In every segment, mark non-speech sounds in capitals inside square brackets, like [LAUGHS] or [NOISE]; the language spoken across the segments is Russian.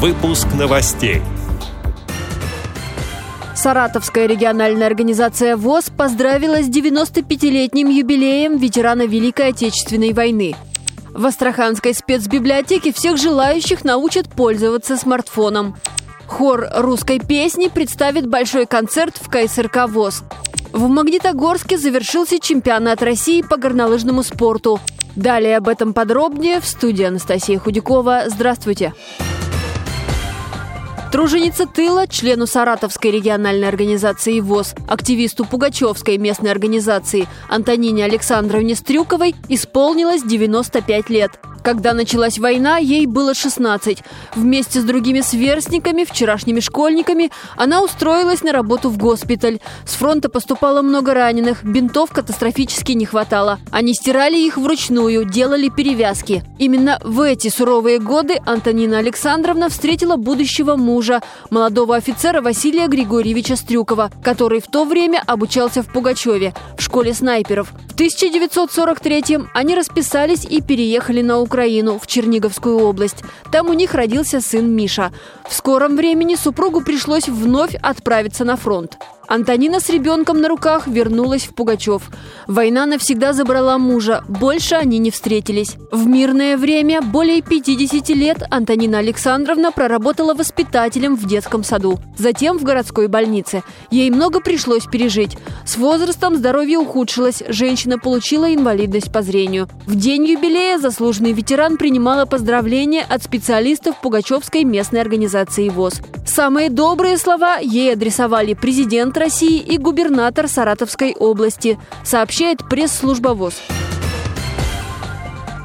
Выпуск новостей. Саратовская региональная организация ВОЗ поздравила с 95-летним юбилеем ветерана Великой Отечественной войны. В Астраханской спецбиблиотеке всех желающих научат пользоваться смартфоном. Хор русской песни представит большой концерт в КСРК ВОЗ. В Магнитогорске завершился чемпионат России по горнолыжному спорту. Далее об этом подробнее в студии Анастасия Худякова. Здравствуйте! Здравствуйте! Труженица тыла, члену Саратовской региональной организации ВОЗ, активисту Пугачевской местной организации Антонине Александровне Стрюковой исполнилось 95 лет. Когда началась война, ей было 16. Вместе с другими сверстниками, вчерашними школьниками, она устроилась на работу в госпиталь. С фронта поступало много раненых, бинтов катастрофически не хватало. Они стирали их вручную, делали перевязки. Именно в эти суровые годы Антонина Александровна встретила будущего мужа, молодого офицера Василия Григорьевича Стрюкова, который в то время обучался в Пугачеве, в школе снайперов. В 1943-м они расписались и переехали на Украину. Украину, в Черниговскую область. Там у них родился сын Миша. В скором времени супругу пришлось вновь отправиться на фронт. Антонина с ребенком на руках вернулась в Пугачев. Война навсегда забрала мужа, больше они не встретились. В мирное время более 50 лет Антонина Александровна проработала воспитателем в детском саду, затем в городской больнице. Ей много пришлось пережить. С возрастом здоровье ухудшилось, женщина получила инвалидность по зрению. В день юбилея заслуженный ветеран принимала поздравления от специалистов Пугачевской местной организации ВОЗ. Самые добрые слова ей адресовали президент России и губернатор Саратовской области, сообщает пресс-служба ВОЗ.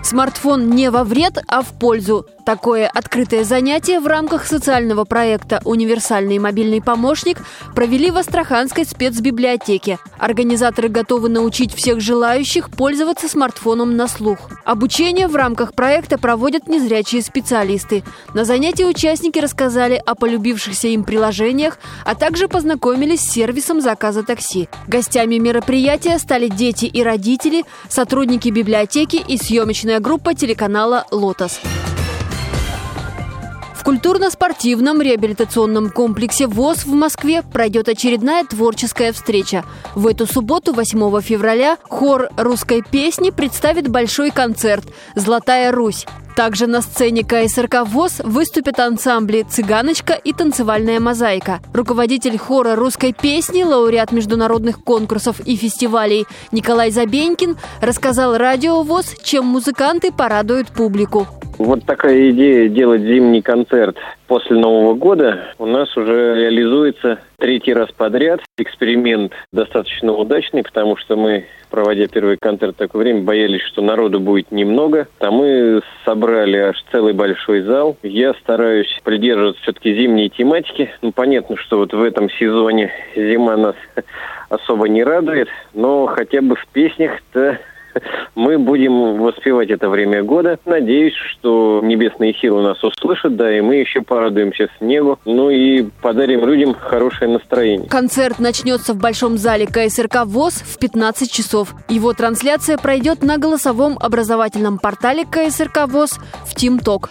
Смартфон не во вред, а в пользу. Такое открытое занятие в рамках социального проекта «Универсальный мобильный помощник» провели в Астраханской спецбиблиотеке. Организаторы готовы научить всех желающих пользоваться смартфоном на слух. Обучение в рамках проекта проводят незрячие специалисты. На занятии участники рассказали о полюбившихся им приложениях, а также познакомились с сервисом заказа такси. Гостями мероприятия стали дети и родители, сотрудники библиотеки и съемочная группа телеканала «Лотос». В культурно-спортивном реабилитационном комплексе ВОЗ в Москве пройдет очередная творческая встреча. В эту субботу, 8 февраля, хор русской песни представит большой концерт «Золотая Русь». Также на сцене КСРК ВОЗ выступят ансамбли «Цыганочка» и «Танцевальная мозаика». Руководитель хора русской песни, лауреат международных конкурсов и фестивалей Николай Забенькин рассказал радио ВОЗ, чем музыканты порадуют публику. Вот такая идея делать зимний концерт после Нового года у нас уже реализуется третий раз подряд. Эксперимент достаточно удачный, потому что мы, проводя первый концерт в такое время, боялись, что народу будет немного. А мы собрали аж целый большой зал. Я стараюсь придерживаться все-таки зимней тематики. Ну, понятно, что вот в этом сезоне зима нас [LAUGHS] особо не радует, но хотя бы в песнях-то мы будем воспевать это время года. Надеюсь, что небесные силы нас услышат, да, и мы еще порадуемся снегу, ну и подарим людям хорошее настроение. Концерт начнется в Большом зале КСРК ВОЗ в 15 часов. Его трансляция пройдет на голосовом образовательном портале КСРК ВОЗ в ТимТок.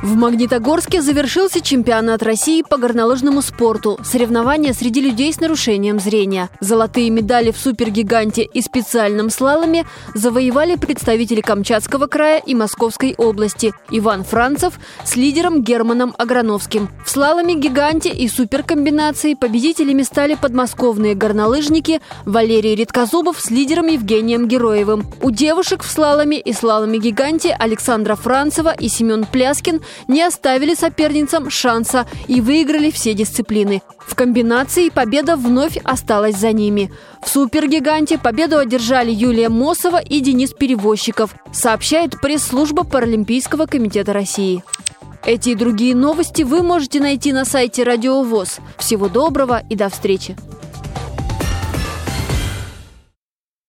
В Магнитогорске завершился чемпионат России по горнолыжному спорту. Соревнования среди людей с нарушением зрения. Золотые медали в супергиганте и специальном слаломе завоевали представители Камчатского края и Московской области. Иван Францев с лидером Германом Аграновским. В слаломе-гиганте и суперкомбинации победителями стали подмосковные горнолыжники Валерий Редкозубов с лидером Евгением Героевым. У девушек в слаломе и слаломе-гиганте Александра Францева и Семен Пляскин не оставили соперницам шанса и выиграли все дисциплины. В комбинации победа вновь осталась за ними. В супергиганте победу одержали Юлия Мосова и Денис Перевозчиков, сообщает пресс-служба Паралимпийского комитета России. Эти и другие новости вы можете найти на сайте Радио ВОЗ. Всего доброго и до встречи!